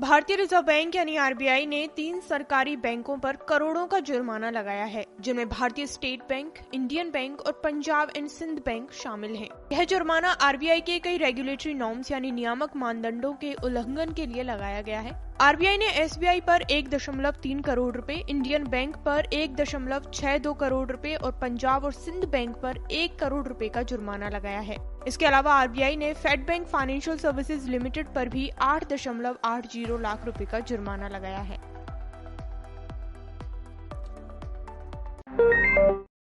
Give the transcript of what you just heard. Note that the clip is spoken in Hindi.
भारतीय रिज़र्व बैंक यानी आरबीआई ने तीन सरकारी बैंकों पर करोड़ों का जुर्माना लगाया है जिनमें भारतीय स्टेट बैंक इंडियन बैंक और पंजाब एंड सिंध बैंक शामिल हैं। यह जुर्माना आरबीआई के कई रेगुलेटरी नॉर्म्स यानी नियामक मानदंडों के उल्लंघन के लिए लगाया गया है आरबीआई ने एसबीआई पर एक दशमलव तीन करोड़ रुपए, इंडियन बैंक पर एक दशमलव छह दो करोड़ रुपए और पंजाब और सिंध बैंक पर एक करोड़ रुपए का जुर्माना लगाया है इसके अलावा आरबीआई ने Fed bank financial services limited पर भी आठ दशमलव आठ ज़ीरो लाख रुपए का जुर्माना लगाया है।